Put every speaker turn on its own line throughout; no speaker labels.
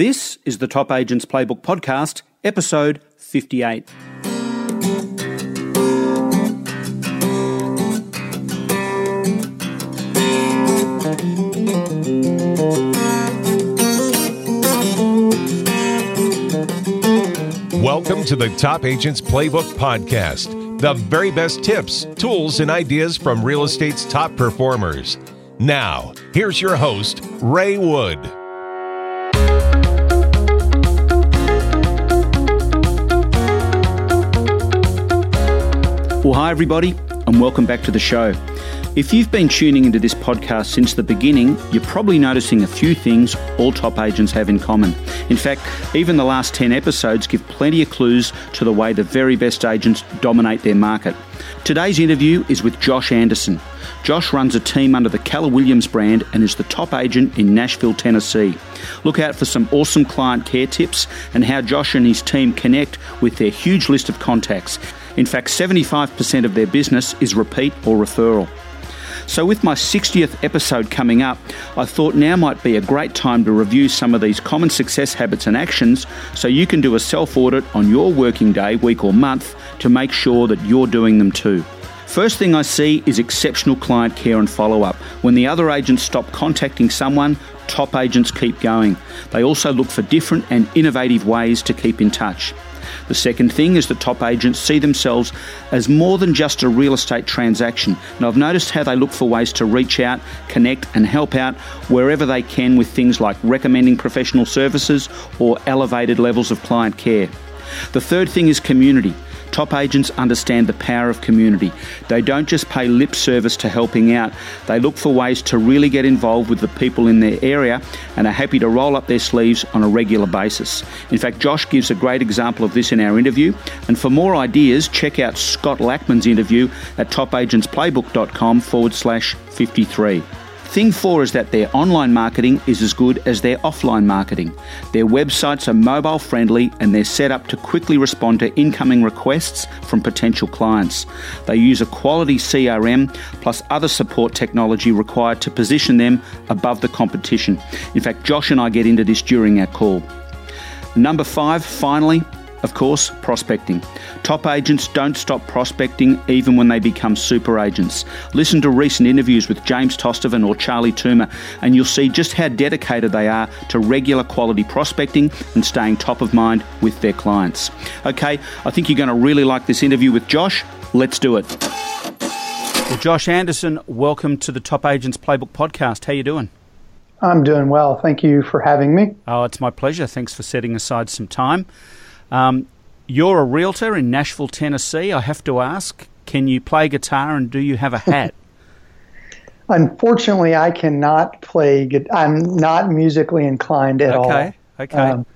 This is the Top Agents Playbook Podcast, episode 58.
Welcome to the Top Agents Playbook Podcast, the very best tips, tools, and ideas from real estate's top performers. Now, here's your host, Ray Wood.
Well, hi, everybody, and welcome back to the show. If you've been tuning into this podcast since the beginning, you're probably noticing a few things all top agents have in common. In fact, even the last 10 episodes give plenty of clues to the way the very best agents dominate their market. Today's interview is with Josh Anderson. Josh runs a team under the Keller Williams brand and is the top agent in Nashville, Tennessee. Look out for some awesome client care tips and how Josh and his team connect with their huge list of contacts. In fact, 75% of their business is repeat or referral. So, with my 60th episode coming up, I thought now might be a great time to review some of these common success habits and actions so you can do a self audit on your working day, week, or month to make sure that you're doing them too. First thing I see is exceptional client care and follow up. When the other agents stop contacting someone, top agents keep going. They also look for different and innovative ways to keep in touch. The second thing is that top agents see themselves as more than just a real estate transaction. And I've noticed how they look for ways to reach out, connect, and help out wherever they can with things like recommending professional services or elevated levels of client care. The third thing is community. Top agents understand the power of community. They don't just pay lip service to helping out, they look for ways to really get involved with the people in their area and are happy to roll up their sleeves on a regular basis. In fact, Josh gives a great example of this in our interview. And for more ideas, check out Scott Lackman's interview at topagentsplaybook.com forward slash 53. Thing four is that their online marketing is as good as their offline marketing. Their websites are mobile friendly and they're set up to quickly respond to incoming requests from potential clients. They use a quality CRM plus other support technology required to position them above the competition. In fact, Josh and I get into this during our call. Number five, finally, of course, prospecting. Top agents don't stop prospecting even when they become super agents. Listen to recent interviews with James Tostovan or Charlie Toomer, and you'll see just how dedicated they are to regular quality prospecting and staying top of mind with their clients. Okay, I think you're going to really like this interview with Josh. Let's do it. Well, Josh Anderson, welcome to the Top Agents Playbook podcast. How you doing?
I'm doing well. Thank you for having me.
Oh, it's my pleasure. Thanks for setting aside some time. Um, you're a realtor in Nashville, Tennessee. I have to ask, can you play guitar and do you have a hat?
Unfortunately, I cannot play. I'm not musically inclined at
okay,
all.
Okay. Okay. Um,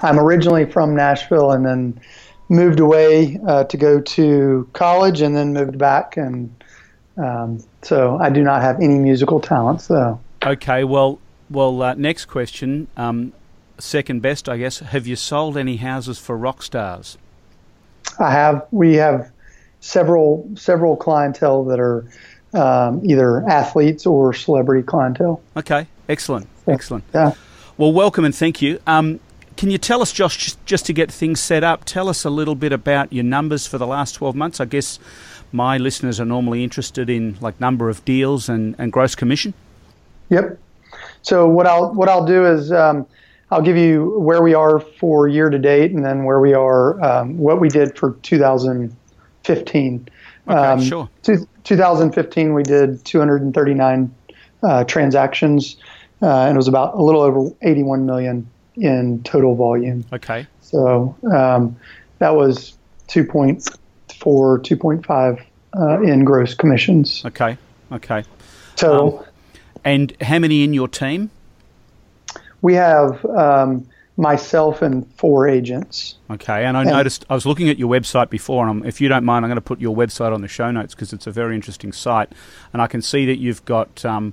I'm originally from Nashville and then moved away uh, to go to college and then moved back and um, so I do not have any musical talents though.
Okay. Well, well. Uh, next question. Um, second best, I guess. Have you sold any houses for rock stars?
I have. We have several several clientele that are um, either athletes or celebrity clientele.
Okay, excellent,
yeah.
excellent.
Yeah.
Well, welcome and thank you. Um, can you tell us, Josh, just, just to get things set up, tell us a little bit about your numbers for the last 12 months? I guess my listeners are normally interested in like number of deals and, and gross commission.
Yep. So what I'll what I'll do is um, I'll give you where we are for year to date, and then where we are, um, what we did for 2015.
Okay, um, sure.
2015, we did 239 uh, transactions, uh, and it was about a little over 81 million in total volume.
Okay.
So um, that was 2.4, 2.5 uh, in gross commissions.
Okay. Okay.
So.
Um, and how many in your team?
We have um, myself and four agents.
Okay, and I and, noticed I was looking at your website before, and I'm, if you don't mind, I'm going to put your website on the show notes because it's a very interesting site, and I can see that you've got um,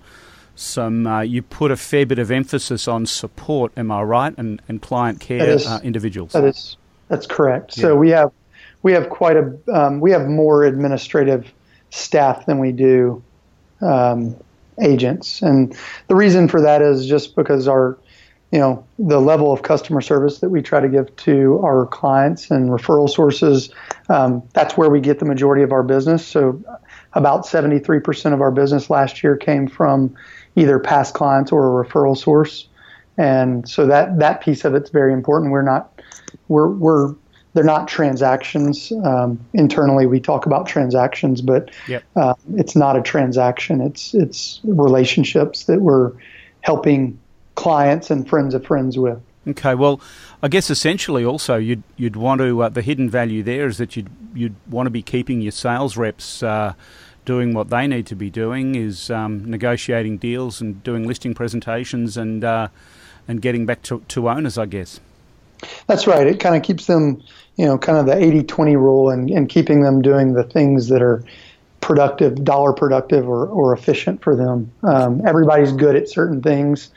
some. Uh, you put a fair bit of emphasis on support. Am I right? And and client care
is,
uh, individuals.
That is that's correct. Yeah. So we have we have quite a um, we have more administrative staff than we do um, agents, and the reason for that is just because our you know the level of customer service that we try to give to our clients and referral sources um, that's where we get the majority of our business. So about 73% of our business last year came from either past clients or a referral source. And so that that piece of it's very important. We're not we're we're they're not transactions. Um, internally we talk about transactions but
yep.
uh, it's not a transaction. It's it's relationships that we're helping clients and friends of friends with.
Okay, well, I guess essentially also you'd you'd want to uh, the hidden value there is that you'd you'd want to be keeping your sales reps uh, doing what they need to be doing is um, negotiating deals and doing listing presentations and uh, and getting back to, to owners, I guess.
That's right. It kind of keeps them, you know, kind of the 80-20 rule and, and keeping them doing the things that are productive, dollar productive or, or efficient for them. Um, everybody's good at certain things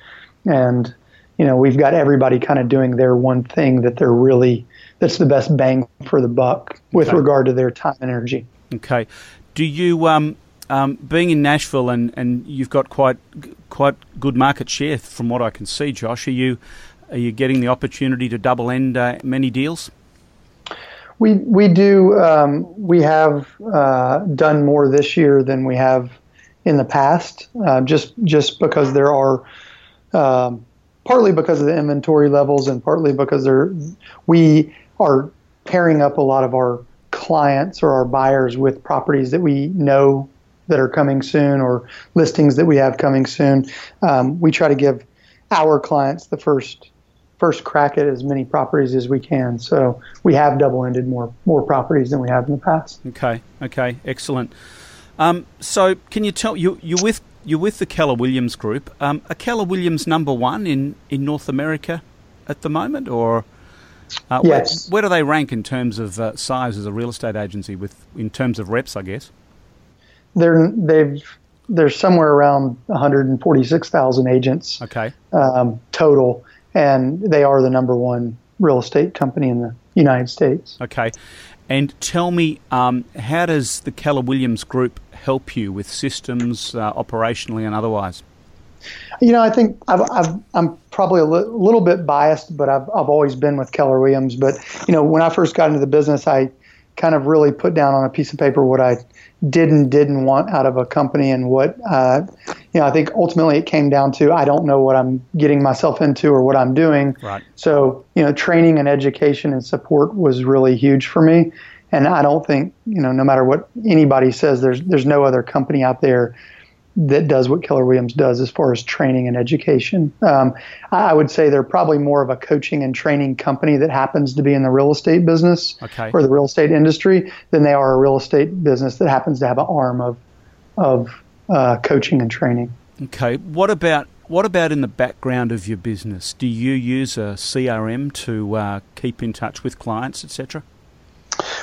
and you know we've got everybody kind of doing their one thing that they're really that's the best bang for the buck with okay. regard to their time and energy.
Okay, do you um, um, being in Nashville and, and you've got quite quite good market share from what I can see, Josh? Are you are you getting the opportunity to double end uh, many deals?
We we do um, we have uh, done more this year than we have in the past, uh, just just because there are um, partly because of the inventory levels and partly because we are pairing up a lot of our clients or our buyers with properties that we know that are coming soon or listings that we have coming soon. Um, we try to give our clients the first first crack at as many properties as we can. So we have double-ended more more properties than we have in the past.
Okay, okay, excellent. Um, so can you tell you you with you're with the Keller Williams Group. Um, are Keller Williams number one in, in North America at the moment, or
uh, yes.
where, where, do they rank in terms of uh, size as a real estate agency? With in terms of reps, I guess.
They're they've they're somewhere around 146,000 agents.
Okay.
Um, total, and they are the number one real estate company in the United States.
Okay. And tell me, um, how does the Keller Williams Group help you with systems, uh, operationally and otherwise?
You know, I think i am probably a li- little bit biased, but I've, I've always been with Keller Williams. But, you know, when I first got into the business, I kind of really put down on a piece of paper what I did and didn't want out of a company and what, uh, you know, I think ultimately it came down to I don't know what I'm getting myself into or what I'm doing.
Right.
So, you know, training and education and support was really huge for me. And I don't think, you know, no matter what anybody says, there's there's no other company out there that does what Keller Williams does as far as training and education. Um, I would say they're probably more of a coaching and training company that happens to be in the real estate business
okay.
or the real estate industry than they are a real estate business that happens to have an arm of of uh, coaching and training.
Okay, what about what about in the background of your business? Do you use a CRM to uh, keep in touch with clients, etc.?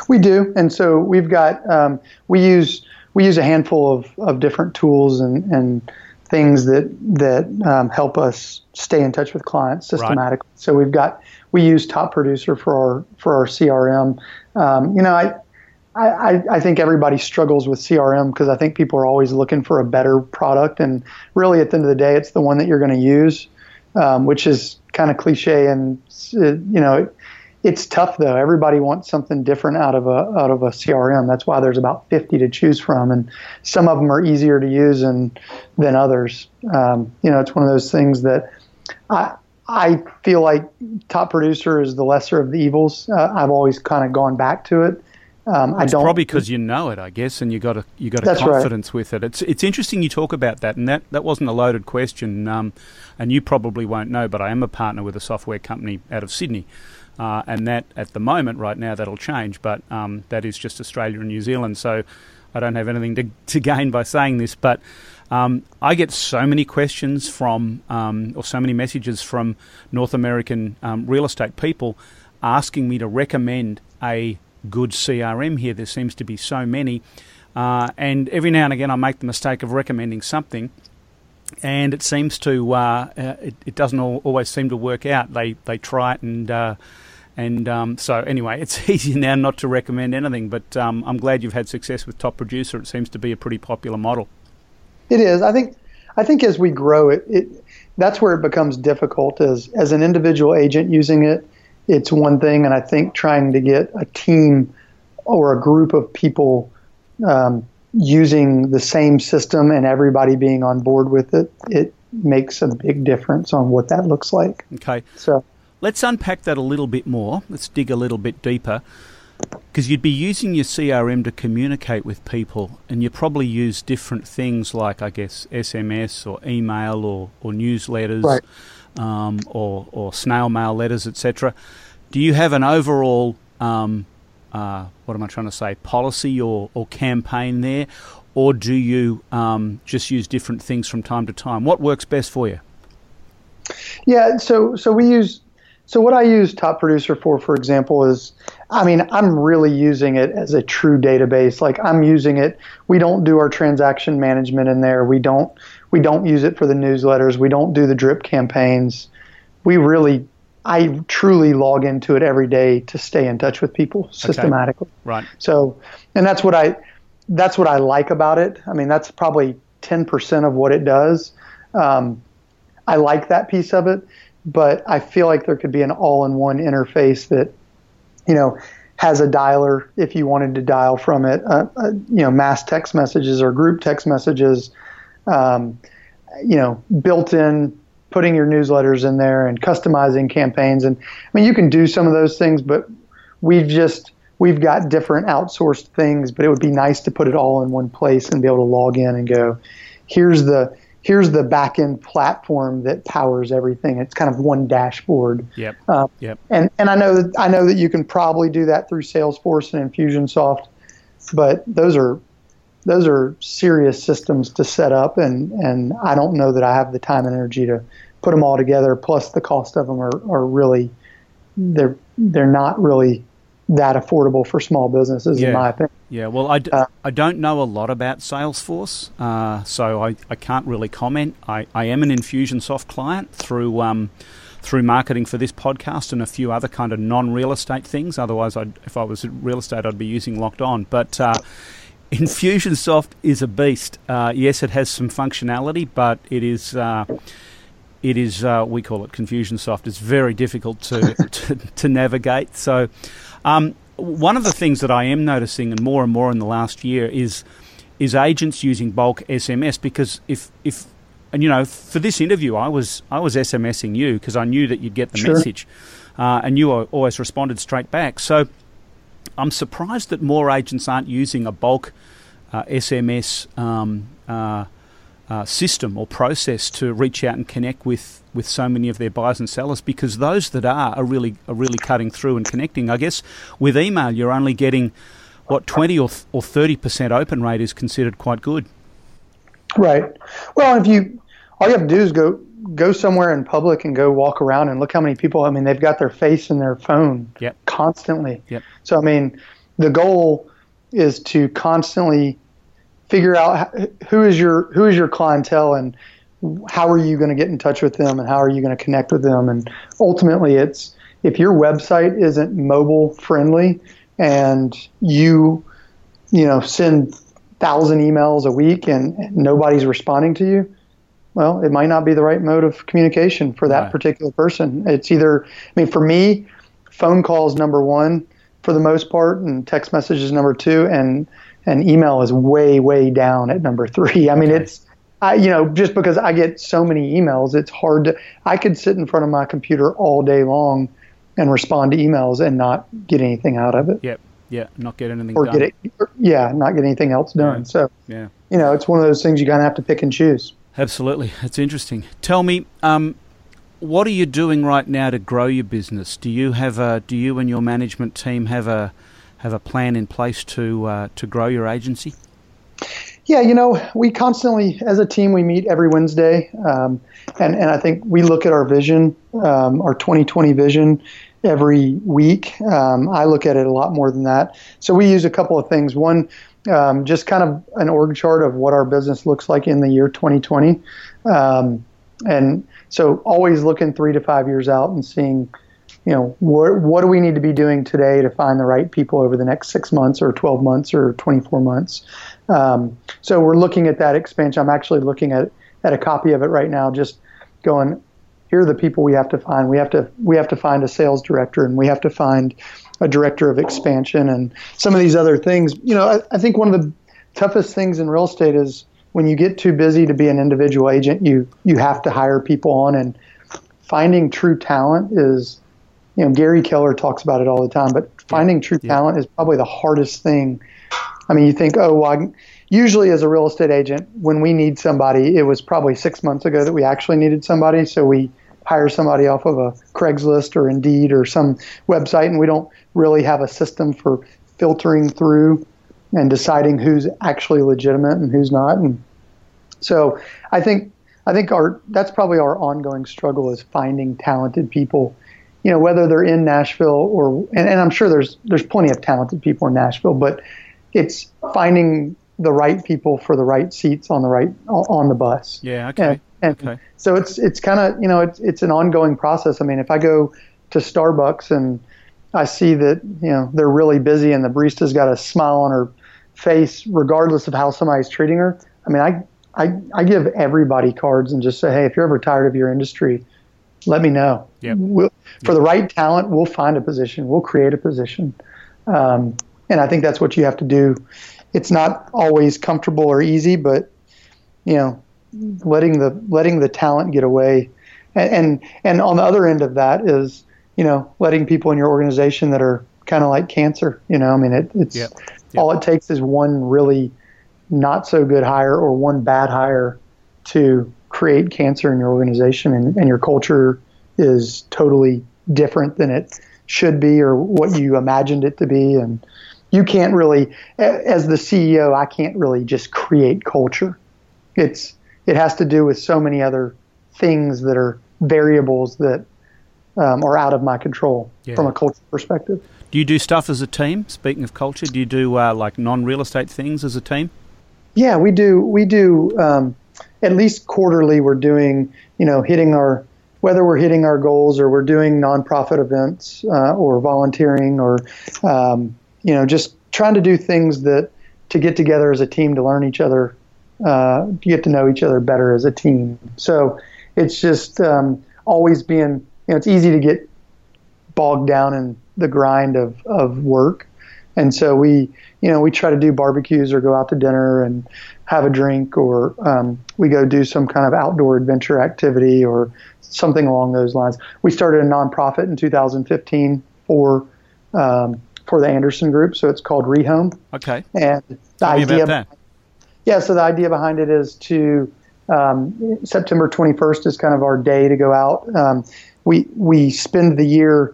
We do, and so we've got um, we use we use a handful of, of different tools and, and things that that um, help us stay in touch with clients systematically. Right. So we've got we use Top Producer for our for our CRM. Um, you know, I, I I think everybody struggles with CRM because I think people are always looking for a better product, and really at the end of the day, it's the one that you're going to use, um, which is kind of cliche and you know it's tough though. Everybody wants something different out of a out of a CRM. That's why there's about 50 to choose from, and some of them are easier to use and, than others. Um, you know, it's one of those things that I I feel like Top Producer is the lesser of the evils. Uh, I've always kind of gone back to it. Um,
I don't probably because you know it, I guess, and you got a you got a confidence
right.
with it. It's it's interesting you talk about that, and that, that wasn't a loaded question, um, and you probably won't know, but I am a partner with a software company out of Sydney. Uh, and that at the moment, right now, that'll change, but um, that is just Australia and New Zealand. So I don't have anything to, to gain by saying this, but um, I get so many questions from, um, or so many messages from North American um, real estate people asking me to recommend a good CRM here. There seems to be so many. Uh, and every now and again, I make the mistake of recommending something and it seems to uh, uh, it, it, doesn't always seem to work out. They they try it and uh, and um, so anyway, it's easy now not to recommend anything. But um, I'm glad you've had success with Top Producer. It seems to be a pretty popular model.
It is. I think I think as we grow, it, it that's where it becomes difficult. As as an individual agent using it, it's one thing, and I think trying to get a team or a group of people um, using the same system and everybody being on board with it, it makes a big difference on what that looks like.
Okay.
So
let's unpack that a little bit more. Let's dig a little bit deeper. Because you'd be using your CRM to communicate with people, and you probably use different things like, I guess, SMS or email or, or newsletters
right.
um, or, or snail mail letters, etc. Do you have an overall um, uh, what am I trying to say, policy or, or campaign there? Or do you um, just use different things from time to time? What works best for you?
Yeah, so so we use so what I use Top Producer for, for example, is I mean I'm really using it as a true database. Like I'm using it. We don't do our transaction management in there. We don't we don't use it for the newsletters. We don't do the drip campaigns. We really I truly log into it every day to stay in touch with people systematically.
Okay. Right.
So, and that's what I that's what I like about it. I mean, that's probably ten percent of what it does. Um, I like that piece of it, but I feel like there could be an all-in-one interface that, you know, has a dialer if you wanted to dial from it. Uh, uh, you know, mass text messages or group text messages. Um, you know, built-in putting your newsletters in there and customizing campaigns. And I mean, you can do some of those things, but we've just we've got different outsourced things. But it would be nice to put it all in one place and be able to log in and go, here's the here's the backend platform that powers everything. It's kind of one dashboard.
Yep. Uh, yep.
And and I know that I know that you can probably do that through Salesforce and Infusionsoft, but those are those are serious systems to set up, and, and I don't know that I have the time and energy to put them all together. Plus, the cost of them are, are really they're they're not really that affordable for small businesses,
yeah.
in my opinion.
Yeah, well, I d- uh, I don't know a lot about Salesforce, uh, so I, I can't really comment. I, I am an Infusionsoft client through um, through marketing for this podcast and a few other kind of non real estate things. Otherwise, I'd, if I was real estate, I'd be using Locked On. But uh, Infusionsoft is a beast. Uh, yes, it has some functionality, but it is uh, it is uh, we call it Confusionsoft. It's very difficult to to, to, navigate. So, um, one of the things that I am noticing, and more and more in the last year, is is agents using bulk SMS because if if and you know for this interview I was I was SMSing you because I knew that you'd get the sure. message, uh, and you always responded straight back. So I'm surprised that more agents aren't using a bulk uh, SMS um, uh, uh, system or process to reach out and connect with, with so many of their buyers and sellers because those that are are really are really cutting through and connecting. I guess with email you're only getting what 20 or or 30 percent open rate is considered quite good.
Right. Well, if you all you have to do is go go somewhere in public and go walk around and look how many people. I mean, they've got their face in their phone
yep.
constantly.
Yep.
So I mean, the goal is to constantly figure out who is your who is your clientele and how are you going to get in touch with them and how are you going to connect with them and ultimately it's if your website isn't mobile friendly and you you know send thousand emails a week and, and nobody's responding to you well, it might not be the right mode of communication for that right. particular person. It's either, I mean, for me, phone calls number one for the most part, and text messages number two, and and email is way way down at number three. I mean, okay. it's I, you know, just because I get so many emails, it's hard to. I could sit in front of my computer all day long and respond to emails and not get anything out of it.
Yep. Yeah, not get anything
or
done.
Get it, or, yeah, not get anything else done.
Yeah.
So,
yeah,
you know, it's one of those things you kind of have to pick and choose.
Absolutely, it's interesting. Tell me, um, what are you doing right now to grow your business? Do you have a do you and your management team have a have a plan in place to uh, to grow your agency?
Yeah, you know, we constantly, as a team, we meet every Wednesday, um, and and I think we look at our vision, um, our 2020 vision, every week. Um, I look at it a lot more than that. So we use a couple of things. One, um, just kind of an org chart of what our business looks like in the year 2020. Um, and so always looking three to five years out and seeing, you know, what, what do we need to be doing today to find the right people over the next six months or 12 months or 24 months. Um, so we're looking at that expansion. I'm actually looking at, at a copy of it right now, just going, here are the people we have to find. We have to we have to find a sales director, and we have to find a director of expansion, and some of these other things. You know, I, I think one of the toughest things in real estate is when you get too busy to be an individual agent, you you have to hire people on, and finding true talent is, you know, Gary Keller talks about it all the time, but finding true yeah. talent is probably the hardest thing. I mean, you think, oh, well, I, usually as a real estate agent, when we need somebody, it was probably six months ago that we actually needed somebody, so we hire somebody off of a Craigslist or Indeed or some website, and we don't really have a system for filtering through and deciding who's actually legitimate and who's not. And so I think I think our that's probably our ongoing struggle is finding talented people. You know, whether they're in Nashville or and, and I'm sure there's there's plenty of talented people in Nashville, but it's finding the right people for the right seats on the right on the bus.
Yeah. Okay.
And, and okay. so it's it's kind of you know it's it's an ongoing process. I mean, if I go to Starbucks and I see that you know they're really busy and the barista's got a smile on her face, regardless of how somebody's treating her. I mean, I I, I give everybody cards and just say, hey, if you're ever tired of your industry, let me know.
Yep.
We'll, for the right talent, we'll find a position. We'll create a position. Um, and I think that's what you have to do. It's not always comfortable or easy, but you know, letting the letting the talent get away, and and, and on the other end of that is you know letting people in your organization that are kind of like cancer. You know, I mean, it, it's yep. Yep. all it takes is one really not so good hire or one bad hire to create cancer in your organization and, and your culture is totally different than it should be or what you imagined it to be and you can't really as the CEO I can't really just create culture it's it has to do with so many other things that are variables that um, are out of my control yeah. from a culture perspective
do you do stuff as a team speaking of culture do you do uh, like non-real estate things as a team
yeah, we do. We do um, at least quarterly. We're doing, you know, hitting our whether we're hitting our goals or we're doing nonprofit events uh, or volunteering or, um, you know, just trying to do things that to get together as a team to learn each other, uh, get to know each other better as a team. So it's just um, always being, you know, it's easy to get bogged down in the grind of, of work. And so we, you know, we try to do barbecues or go out to dinner and have a drink, or um, we go do some kind of outdoor adventure activity or something along those lines. We started a nonprofit in 2015 for um, for the Anderson Group, so it's called Rehome.
Okay.
And the
Tell idea, behind,
yeah, so the idea behind it is to um, September 21st is kind of our day to go out. Um, we we spend the year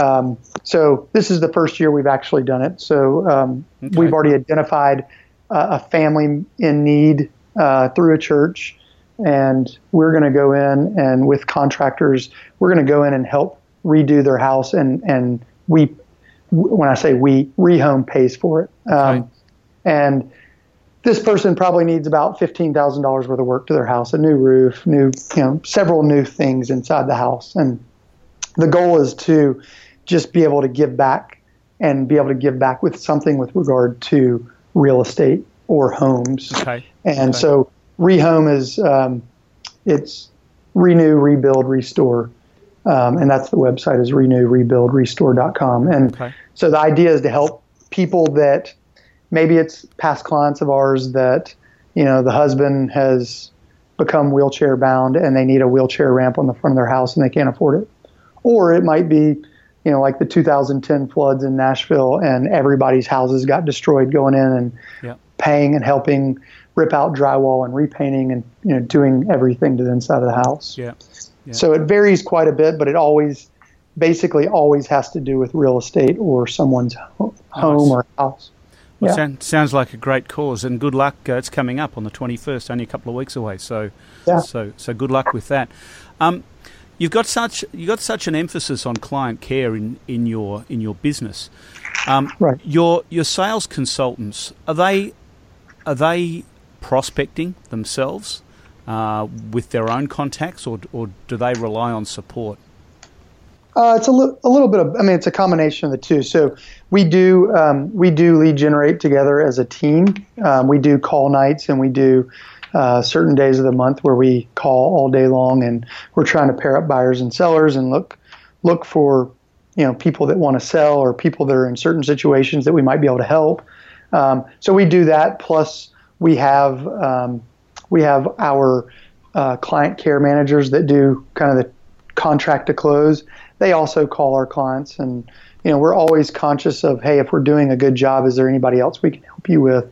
um, so this is the first year we've actually done it. So um, okay. we've already identified uh, a family in need uh, through a church, and we're going to go in and with contractors, we're going to go in and help redo their house, and and we, when I say we, Rehome pays for it, um, okay. and this person probably needs about fifteen thousand dollars worth of work to their house, a new roof, new you know several new things inside the house, and the goal is to just be able to give back and be able to give back with something with regard to real estate or homes.
Okay.
And
okay.
so rehome is um, it's renew, rebuild, restore. Um, and that's the website is renew, rebuild, restore.com. And okay. so the idea is to help people that maybe it's past clients of ours that, you know, the husband has become wheelchair bound and they need a wheelchair ramp on the front of their house and they can't afford it. Or it might be you know, like the 2010 floods in Nashville, and everybody's houses got destroyed going in and
yeah.
paying and helping rip out drywall and repainting and you know doing everything to the inside of the house.
Yeah. yeah.
So it varies quite a bit, but it always basically always has to do with real estate or someone's home nice. or house.
Well, yeah. sound, sounds like a great cause, and good luck. Uh, it's coming up on the 21st, only a couple of weeks away. So,
yeah.
so, so good luck with that. Um, You've got such you got such an emphasis on client care in, in your in your business. Um,
right.
Your your sales consultants are they are they prospecting themselves uh, with their own contacts, or or do they rely on support?
Uh, it's a, li- a little bit of, I mean, it's a combination of the two. So we do um, we do lead generate together as a team. Um, we do call nights and we do uh, certain days of the month where we call all day long and we're trying to pair up buyers and sellers and look look for you know people that want to sell or people that are in certain situations that we might be able to help. Um, so we do that. Plus we have um, we have our uh, client care managers that do kind of the contract to close. They also call our clients and you know we're always conscious of hey if we're doing a good job is there anybody else we can help you with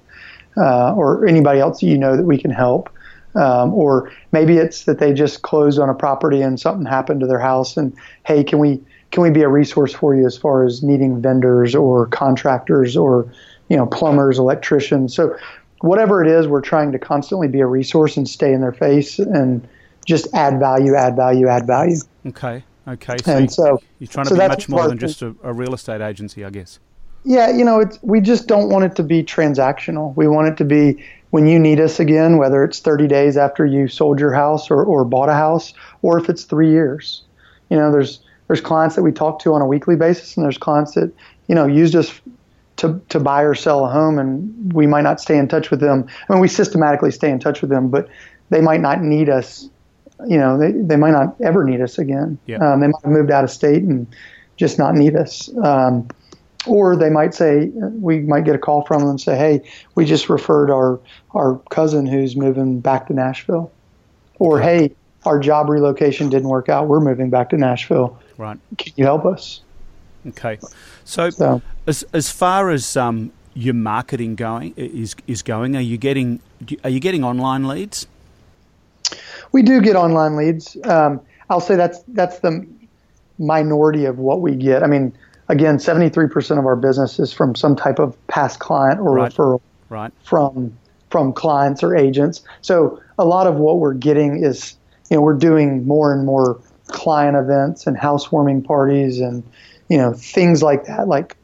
uh, or anybody else that you know that we can help. Um, or maybe it's that they just closed on a property and something happened to their house and hey can we can we be a resource for you as far as needing vendors or contractors or you know plumbers electricians? So whatever it is we're trying to constantly be a resource and stay in their face and just add value add value add value.
Okay okay. So,
and so
you're trying to
so
be much more than just a, a real estate agency i guess
Yeah, you know, it's we just don't want it to be transactional. We want it to be when you need us again, whether it's 30 days after you sold your house or, or bought a house, or if it's three years. You know, there's there's clients that we talk to on a weekly basis, and there's clients that you know used us to to buy or sell a home, and we might not stay in touch with them. I mean, we systematically stay in touch with them, but they might not need us. You know, they, they might not ever need us again.
Yeah.
Um, they might have moved out of state and just not need us. Um, or they might say we might get a call from them and say, "Hey, we just referred our our cousin who's moving back to Nashville," or "Hey, our job relocation didn't work out. We're moving back to Nashville.
right
Can you help us?"
okay so
So
as as far as um, your marketing going is is going are you getting are you getting online leads
we do get online leads. Um, I'll say that's that's the minority of what we get. I mean, again, 73% of our business is from some type of past client or
Right.
referral.
right
from from clients or agents. So a lot of what we're getting is, you know, we're doing more and more client events and housewarming parties and you know things like that, like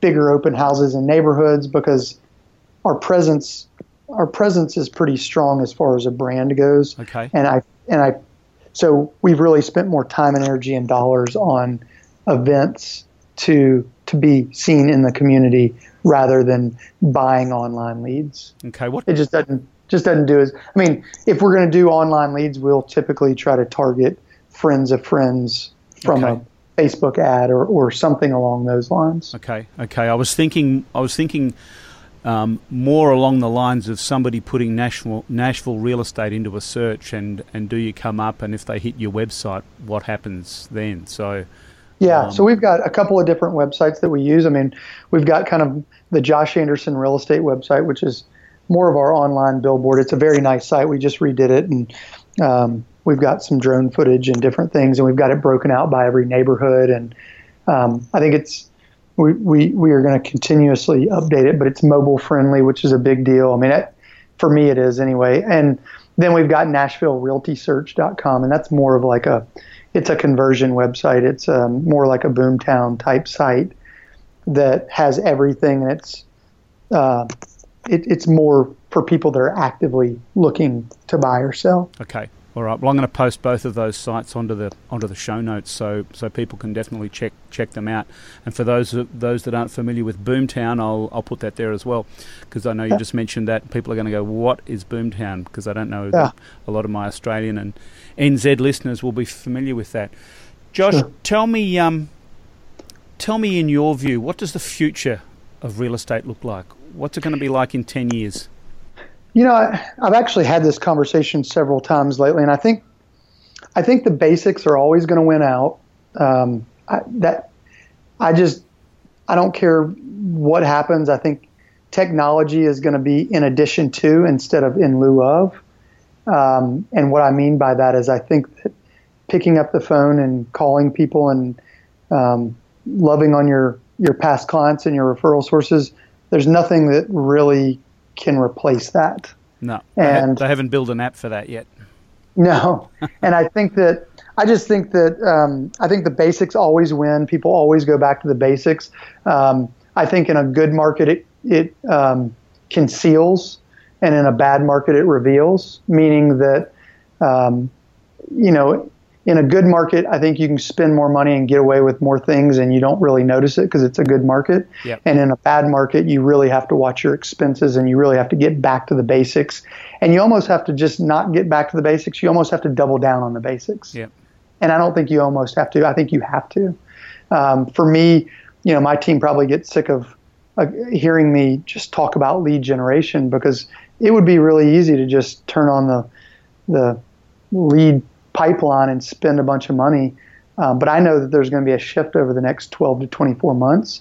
bigger open houses in neighborhoods because our presence our presence is pretty strong as far as a brand goes.
okay
And I and I so we've really spent more time and energy and dollars on events to to be seen in the community rather than buying online leads.
okay what
It just doesn't just doesn't do as I mean, if we're going to do online leads, we'll typically try to target friends of friends from
Okay.
a Facebook ad or, or something along those lines.
Okay, okay. I was thinking, I was thinking um, more along the lines of somebody putting Nashville Nashville real estate into a search, and and do you come up, and if they hit your website, what happens then? So,
Yeah,
Um,
so we've got a couple of different websites that we use. I mean, we've got kind of the Josh Anderson real estate website, which is more of our online billboard. It's a very nice site. We just redid it, and um, we've got some drone footage and different things, and we've got it broken out by every neighborhood. And um, I think it's we, we, we are going to continuously update it, but it's mobile friendly, which is a big deal. I mean, it, for me, it is anyway. And then we've got NashvilleRealtySearch.com, and that's more of like a it's a conversion website. It's um, more like a boomtown type site that has everything. And it's uh, it, it's more for people that are actively looking to buy or sell.
okay, all right. Well, I'm going to post both of those sites onto the onto the show notes, so so people can definitely check check them out. And for those those that aren't familiar with Boomtown, I'll I'll put that there as well, because I know you just mentioned that people are going to go, what is Boomtown? Because I don't know
Yeah.
that a lot of my Australian and NZ listeners will be familiar with that. Josh,
Sure.
tell me, um, tell me in your view, what does the future of real estate look like? What's it going to be like in ten years?
You know, I, I've actually had this conversation several times lately, and I think I think the basics are always going to win out. Um, I, that I just I don't care what happens. I think technology is going to be in addition to instead of in lieu of. Um, and what I mean by that is I think that picking up the phone and calling people and um, loving on your your past clients and your referral sources, there's nothing that really can replace that.
No, they,
And-
they haven't built an app for that yet.
No, and I think that I just think that um, I think the basics always win. People always go back to the basics. Um, I think in a good market it it um, conceals, and in a bad market it reveals. Meaning that um, you know in a good market, I think you can spend more money and get away with more things and you don't really notice it because it's a good market.
Yep.
And in a bad market, you really have to watch your expenses and you really have to get back to the basics. And you almost have to just not get back to the basics. You almost have to double down on the basics.
Yep.
And I don't think you almost have to. I think you have to. Um, for me, you know, my team probably gets sick of uh, hearing me just talk about lead generation because it would be really easy to just turn on the the lead pipeline and spend a bunch of money. Um, but I know that there's going to be a shift over the next 12 to 24 months.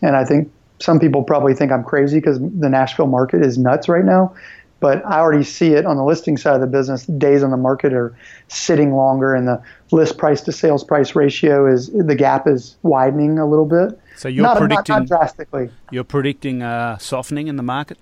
And I think some people probably think I'm crazy because the Nashville market is nuts right now. But I already see it on the listing side of the business. Days on the market are sitting longer, and the list price to sales price ratio is the gap is widening a little bit.
So you're
not,
predicting
not, not drastically.
You're predicting uh, softening in the market.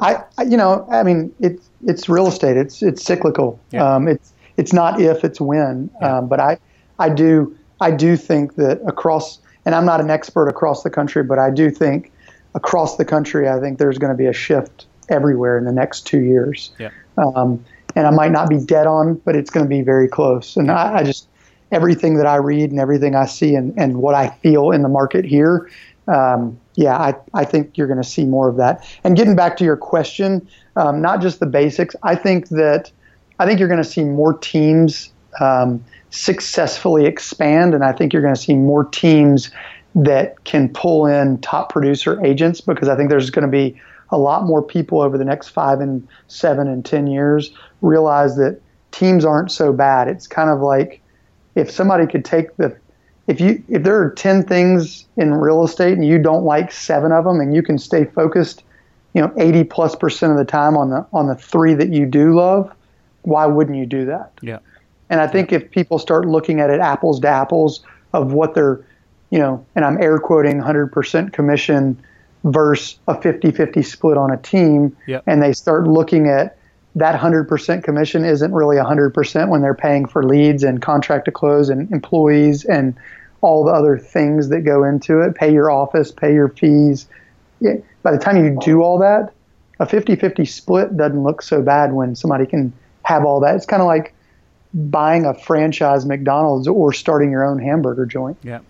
I, you know, I mean, it's it's real estate. It's it's cyclical.
Yeah.
Um, it's it's not if, it's when.
Yeah.
Um, but I, I do, I do think that across, and I'm not an expert across the country, but I do think across the country, I think there's going to be a shift everywhere in the next two years.
Yeah.
Um, and I might not be dead on, but it's going to be very close. And I, I just, everything that I read and everything I see and, and what I feel in the market here, um, yeah, I, I think you're going to see more of that. And getting back to your question, um, not just the basics, I think that I think you're going to see more teams um, successfully expand, and I think you're going to see more teams that can pull in top producer agents because I think there's going to be a lot more people over the next five and seven and ten years realize that teams aren't so bad. It's kind of like if somebody could take the if you if there are 10 things in real estate and you don't like seven of them and you can stay focused you know 80 plus percent of the time on the on the three that you do love why wouldn't you do that
Yeah.
and i think if people start looking at it apples to apples of what they're you know and i'm air quoting 100% commission versus a 50-50 split on a team
Yep.
and they start looking at that 100% commission isn't really 100% when they're paying for leads and contract to close and employees and all the other things that go into it pay your office pay your fees yeah, by the time you do all that a 50-50 split doesn't look so bad when somebody can have all that it's kind of like buying a franchise mcdonald's or starting your own hamburger joint
Yeah.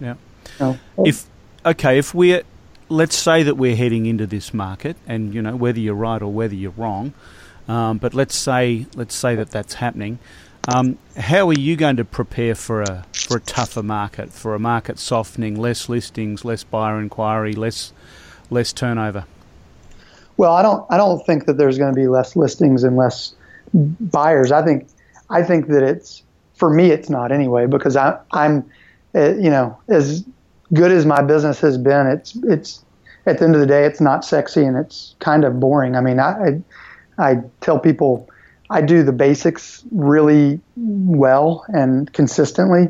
Yeah.
you know?
If okay, if we're let's say that we're heading into this market, and you know whether you're right or whether you're wrong, um, but let's say let's say that that's happening. Um, how are you going to prepare for a for a tougher market, for a market softening, less listings, less buyer inquiry, less less turnover?
Well, I don't. I don't think that there's going to be less listings and less buyers. I think. I think that it's for me. It's not anyway because I, I'm, uh, you know, as good as my business has been, it's it's at the end of the day, it's not sexy and it's kind of boring. I mean, I I, I tell people I do the basics really well and consistently.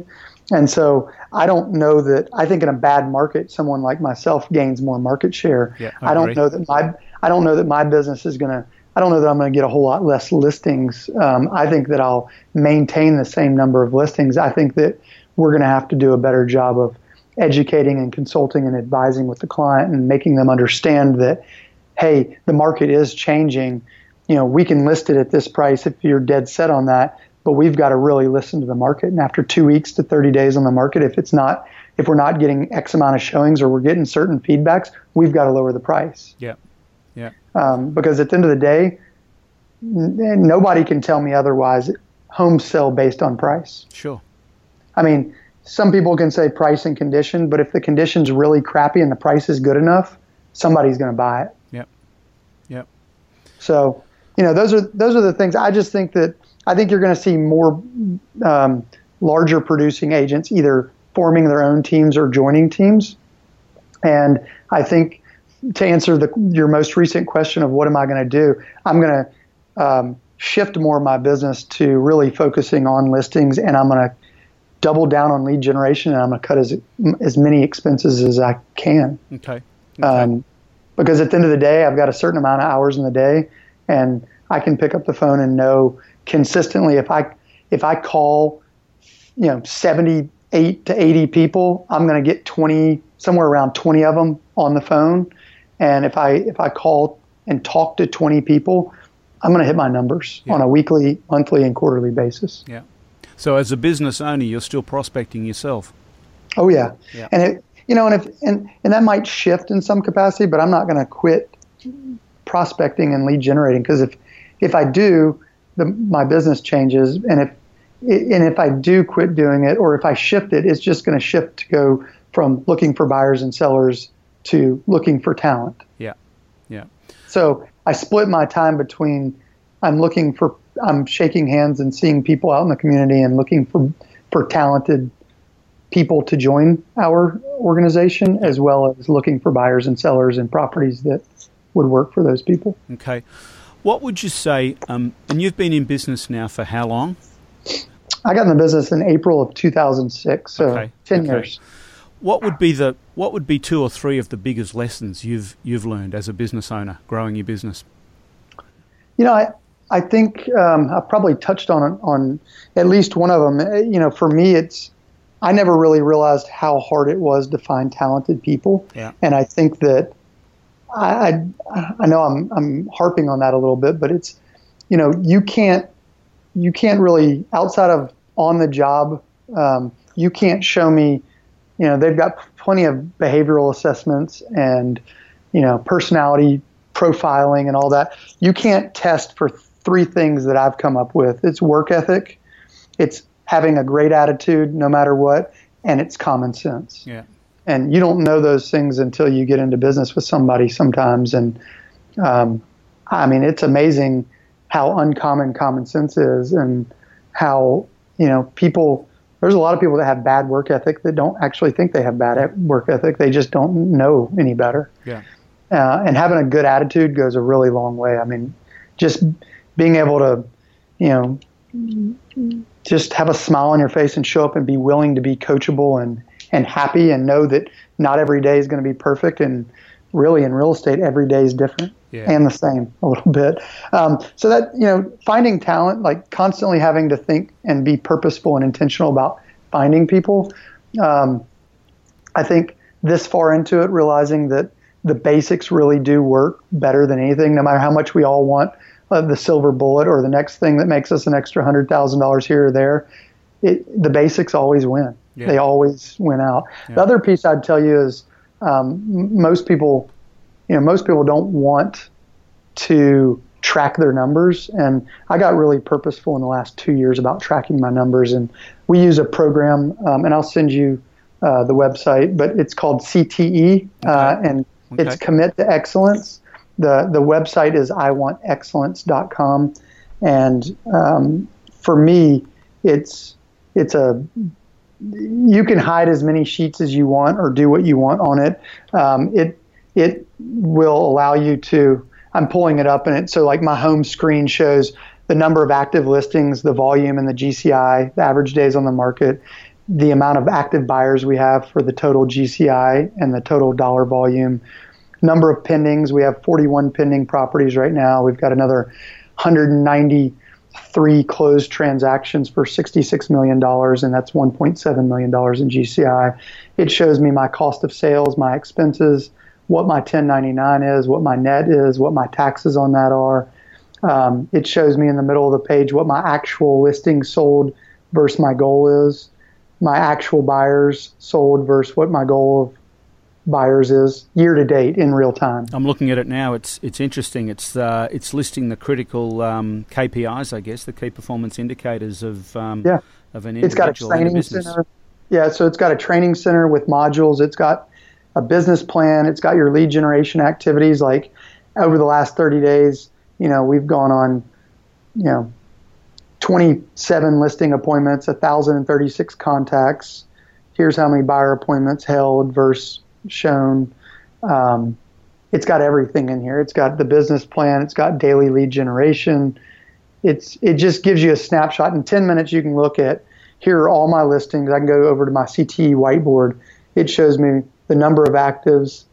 And so I don't know that I think in a bad market, someone like myself gains more market share.
Yeah, I
I don't know that my I don't know that my business is going to. I don't know that I'm going to get a whole lot less listings. Um, I think that I'll maintain the same number of listings. I think that we're going to have to do a better job of educating and consulting and advising with the client and making them understand that, hey, the market is changing. You know, we can list it at this price if you're dead set on that, but we've got to really listen to the market. And after two weeks to 30 days on the market, if it's not, if we're not getting X amount of showings or we're getting certain feedbacks, we've got to lower the price.
Yeah,
Um, because at the end of the day, n- nobody can tell me otherwise. Homes sell based on price.
sure.
I mean, some people can say price and condition, but if the condition's really crappy and the price is good enough, somebody's going to buy it.
Yep, yep.
So, you know, those are those are the things. I just think that I think you're going to see more um, larger producing agents either forming their own teams or joining teams. And I think to answer the your most recent question of what am I going to do, I'm going to um, shift more of my business to really focusing on listings, and I'm going to double down on lead generation, and I'm going to cut as as many expenses as I can.
Okay. okay.
Um, because at the end of the day, I've got a certain amount of hours in the day, and I can pick up the phone and know consistently if I if I call, you know, 78 to 80 people, I'm going to get 20 somewhere around 20 of them on the phone, and if I if I call and talk to 20 people, I'm going to hit my numbers
Yeah.
on a weekly, monthly, and quarterly basis.
Yeah. So as a business owner, you're still prospecting yourself.
Oh yeah,
Yeah.
and it, you know, and if and and that might shift in some capacity, but I'm not going to quit prospecting and lead generating because if if I do, the my business changes, and if and if I do quit doing it, or if I shift it, it's just going to shift to go from looking for buyers and sellers to looking for talent.
Yeah. Yeah.
So I split my time between I'm looking for I'm shaking hands and seeing people out in the community and looking for for talented people to join our organization as well as looking for buyers and sellers and properties that would work for those people.
Okay. What would you say? Um, and you've been in business now for how long?
I got in the business in April of 2006, so
Okay,
10
okay.
years.
What would be the what would be two or three of the biggest lessons you've you've learned as a business owner growing your business?
You know, I I think um, I've probably touched on on at least one of them. Uh, You know, for me, it's I never really realized how hard it was to find talented people,
Yeah.
and I think that I I, I know I'm I'm harping on that a little bit, but it's you know you can't you can't really outside of on the job um, you can't show me you know they've got plenty of behavioral assessments and you know personality profiling and all that. You can't test for three things that i've come up with. It's work ethic it's having a great attitude no matter what and it's common sense.
Yeah.
and you don't know those things until you get into business with somebody sometimes. And um, i mean it's amazing how uncommon common sense is and how you know people there's a lot of people that have bad work ethic that don't actually think they have bad work ethic. They just don't know any better.
Yeah.
uh, and having a good attitude goes a really long way. I mean just being able to you know just have a smile on your face and show up and be willing to be coachable and and happy and know that not every day is going to be perfect and really in real estate every day is different
Yeah.
and the same a little bit um, so that you know finding talent like constantly having to think and be purposeful and intentional about finding people um, i think this far into it realizing that the basics really do work better than anything no matter how much we all want uh, the silver bullet or the next thing that makes us an extra hundred thousand dollars here or there it, the basics always win
Yeah.
they always win out
Yeah.
the other piece i'd tell you is um, most people you know most people don't want to track their numbers. And i got really purposeful in the last two years about tracking my numbers. And we use a program um, and i'll send you uh, the website but it's called cte uh, and
Okay.
it's commit to excellence. The the website is iwantexcellence.com and um, for me it's it's a you can hide as many sheets as you want or do what you want on it. Um, it it will allow you to. I'm pulling it up and it so like my home screen shows the number of active listings, the volume, and the GCI, the average days on the market, the amount of active buyers we have for the total GCI and the total dollar volume, number of pendings. We have 41 pending properties right now. We've got another 193 closed transactions for $66 million, and that's $1.7 million in GCI. It shows me my cost of sales, my expenses, what my 1099 is, what my net is, what my taxes on that are. Um, it shows me in the middle of the page what my actual listing sold versus my goal is, my actual buyers sold versus what my goal of buyers is year to date in real time.
I'm looking at it now. It's it's interesting. It's uh, it's listing the critical um, KPIs, I guess, the key performance indicators of um,
Yeah.
of an
It's got a
individual a
training
business.
center. Yeah, so it's got a training center with modules. It's got a business plan. It's got your lead generation activities. Like over the last 30 days, you know, we've gone on, you know, 27 listing appointments, 1,036 contacts. Here's how many buyer appointments held versus shown. Um, it's got everything in here. It's got the business plan. It's got daily lead generation. It's it just gives you a snapshot. In 10 minutes, you can look at here are all my listings. I can go over to my CTE whiteboard. It shows me the number of actives,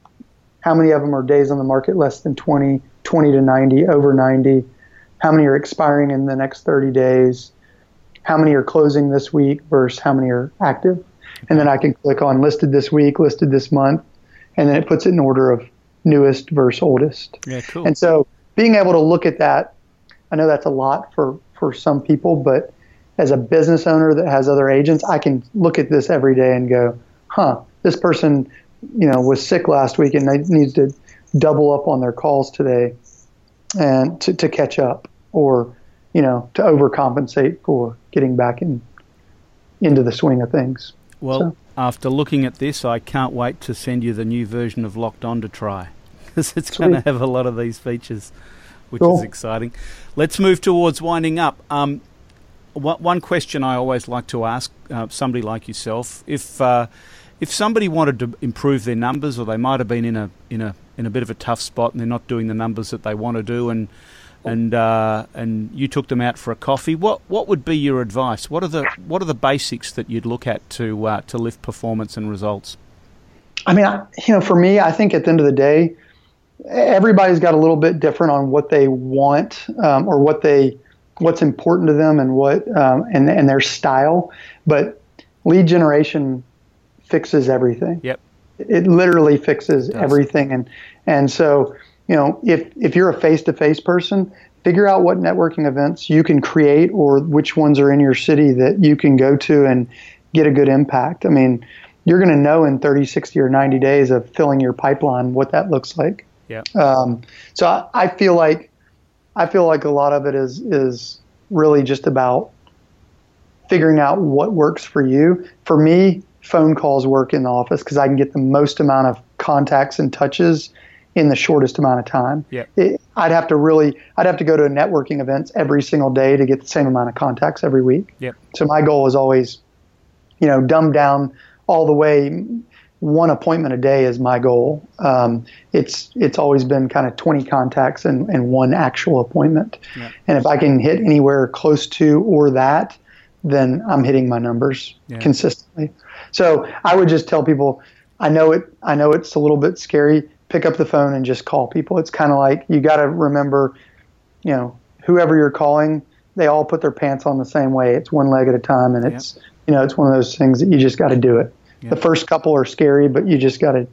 how many of them are days on the market less than 20, 20 to 90, over 90, how many are expiring in the next 30 days, how many are closing this week versus how many are active. And then I can click on listed this week, listed this month, and then it puts it in order of newest versus oldest.
Yeah, cool.
And so being able to look at that, I know that's a lot for, for some people, but as a business owner that has other agents, I can look at this every day and go, huh, this person, you know, was sick last week and they needs to double up on their calls today and to, to catch up or, you know, to overcompensate for getting back in into the swing of things.
Well, so. after looking at this, I can't wait to send you the new version of Locked On to try because it's going to have a lot of these features, which cool. is exciting. Let's move towards winding up. Um, one question I always like to ask uh, somebody like yourself if uh, if somebody wanted to improve their numbers, or they might have been in a in a in a bit of a tough spot and they're not doing the numbers that they want to do, and and uh, and you took them out for a coffee, what what would be your advice? What are the what are the basics that you'd look at to uh, to lift performance and results?
I mean, you know, for me, I think at the end of the day, everybody's got a little bit different on what they want um, or what they what's important to them and what um, and and their style. But lead generation fixes everything.
Yep.
It literally fixes everything, and and so you know if if you're a face to face person, figure out what networking events you can create or which ones are in your city that you can go to and get a good impact. I mean, you're going to know in 30, 60, or 90 days of filling your pipeline what that looks like.
Yeah.
Um, so I, I feel like I feel like a lot of it is is really just about figuring out what works for you. For me, phone calls work in the office because I can get the most amount of contacts and touches in the shortest amount of time.
Yeah.
I'd have to really, I'd have to go to networking events every single day to get the same amount of contacts every week.
Yep.
So my goal is always, you know, dumb down all the way one appointment a day is my goal. Um, it's it's always been kind of 20 contacts and, and one actual appointment. Yeah. And if I can hit anywhere close to or that, then I'm hitting my numbers yeah. consistently. So I would just tell people, I know it. I know it's a little bit scary. Pick up the phone and just call people. It's kind of like you got to remember, you know, whoever you're calling, they all put their pants on the same way. It's one leg at a time, and it's you know, it's one of those things that you just got to do it. The first couple are scary, but you just got to.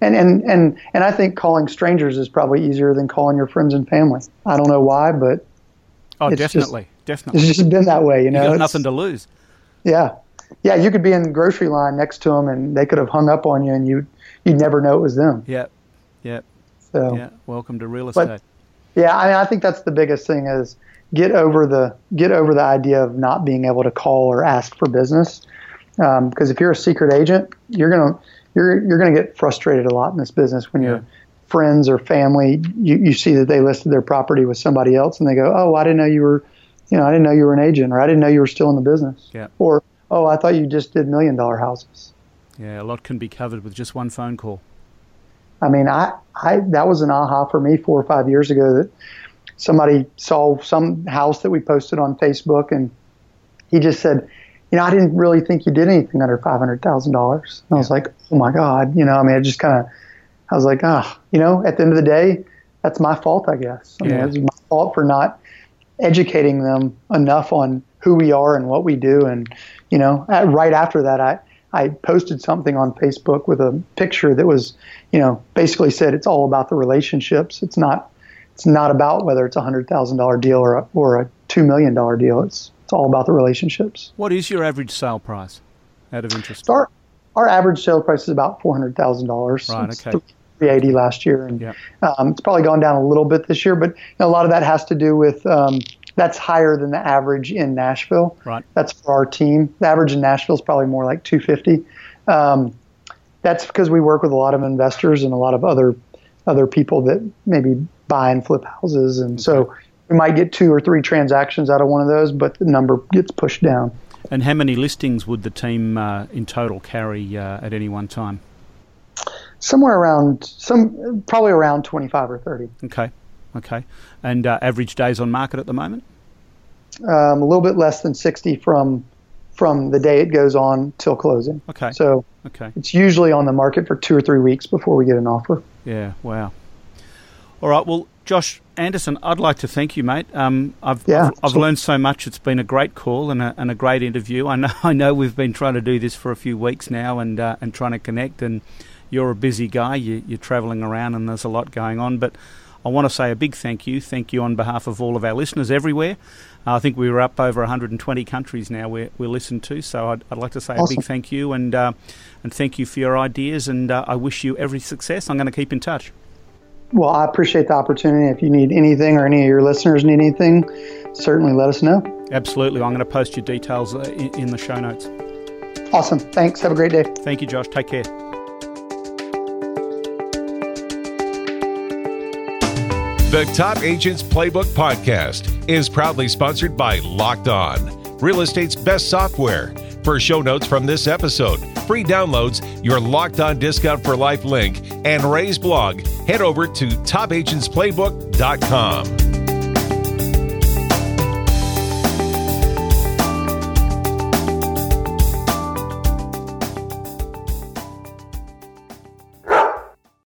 And, and and and I think calling strangers is probably easier than calling your friends and family. I don't know why, but
oh, definitely,
just,
definitely,
it's just been that way. You know,
you got nothing to lose.
Yeah, yeah. You could be in the grocery line next to them, and they could have hung up on you, and you you'd never know it was them.
Yeah, yeah.
So
yeah, welcome to real estate.
But, yeah, I mean, I think that's the biggest thing is get over the get over the idea of not being able to call or ask for business. Because um, if you're a secret agent, you're gonna you're you're gonna get frustrated a lot in this business when yeah. your friends or family you, you see that they listed their property with somebody else and they go, oh, I didn't know you were, you know, I didn't know you were an agent or I didn't know you were still in the business.
Yeah.
Or oh, I thought you just did million dollar houses.
Yeah, a lot can be covered with just one phone call.
I mean, I, I that was an aha for me four or five years ago that somebody saw some house that we posted on Facebook and he just said, you know, I didn't really think you did anything under five hundred thousand dollars. I was like, oh my god, you know, I mean, I just kind of, I was like, ah, oh, you know, at the end of the day, that's my fault, I guess. I yeah. mean, it's my fault for not educating them enough on who we are and what we do. And you know, right after that, I I posted something on Facebook with a picture that was, you know, basically said it's all about the relationships. It's not it's not about whether it's a hundred thousand dollar deal or a, or a two million dollar deal. It's it's all about the relationships.
What is your average sale price out of interest?
Our, our average sale price is about $400,000.
Right, okay.
380 last year. And um, it's probably gone down a little bit this year, but you know, a lot of that has to do with um, that's higher than the average in Nashville.
Right.
That's for our team. The average in Nashville is probably more like 250. Um, that's because we work with a lot of investors and a lot of other other people that maybe buy and flip houses, and so we might get two or three transactions out of one of those, but the number gets pushed down.
And how many listings would the team uh, in total carry uh, at any one time?
Somewhere around some, probably around twenty-five or thirty.
Okay, okay. And uh, average days on market at the moment?
Um, a little bit less than sixty from from the day it goes on till closing.
Okay.
So
okay.
it's usually on the market for two or three weeks before we get an offer.
Yeah. Wow. All right. Well, Josh Anderson, I'd like to thank you, mate. Um, I've,
yeah,
I've, I've learned so much. It's been a great call and a, and a, great interview. I know I know we've been trying to do this for a few weeks now and uh, and trying to connect. And you're a busy guy. You, you're travelling around and there's a lot going on. But I want to say a big thank you. Thank you on behalf of all of our listeners everywhere. I think we were up over 120 countries now we're, we're listened to. So I'd, I'd like to say awesome. a big thank you and uh, and thank you for your ideas. And uh, I wish you every success. I'm going to keep in touch.
Well, I appreciate the opportunity. If you need anything or any of your listeners need anything, certainly let us know.
Absolutely. I'm going to post your details uh, in, in the show notes.
Awesome. Thanks. Have a great day.
Thank you, Josh. Take care.
The Top Agents Playbook podcast is proudly sponsored by Locked On, real estate's best software. For show notes from this episode, free downloads, your Locked On Discount for Life link, and Ray's blog, head over to topagentsplaybook.com.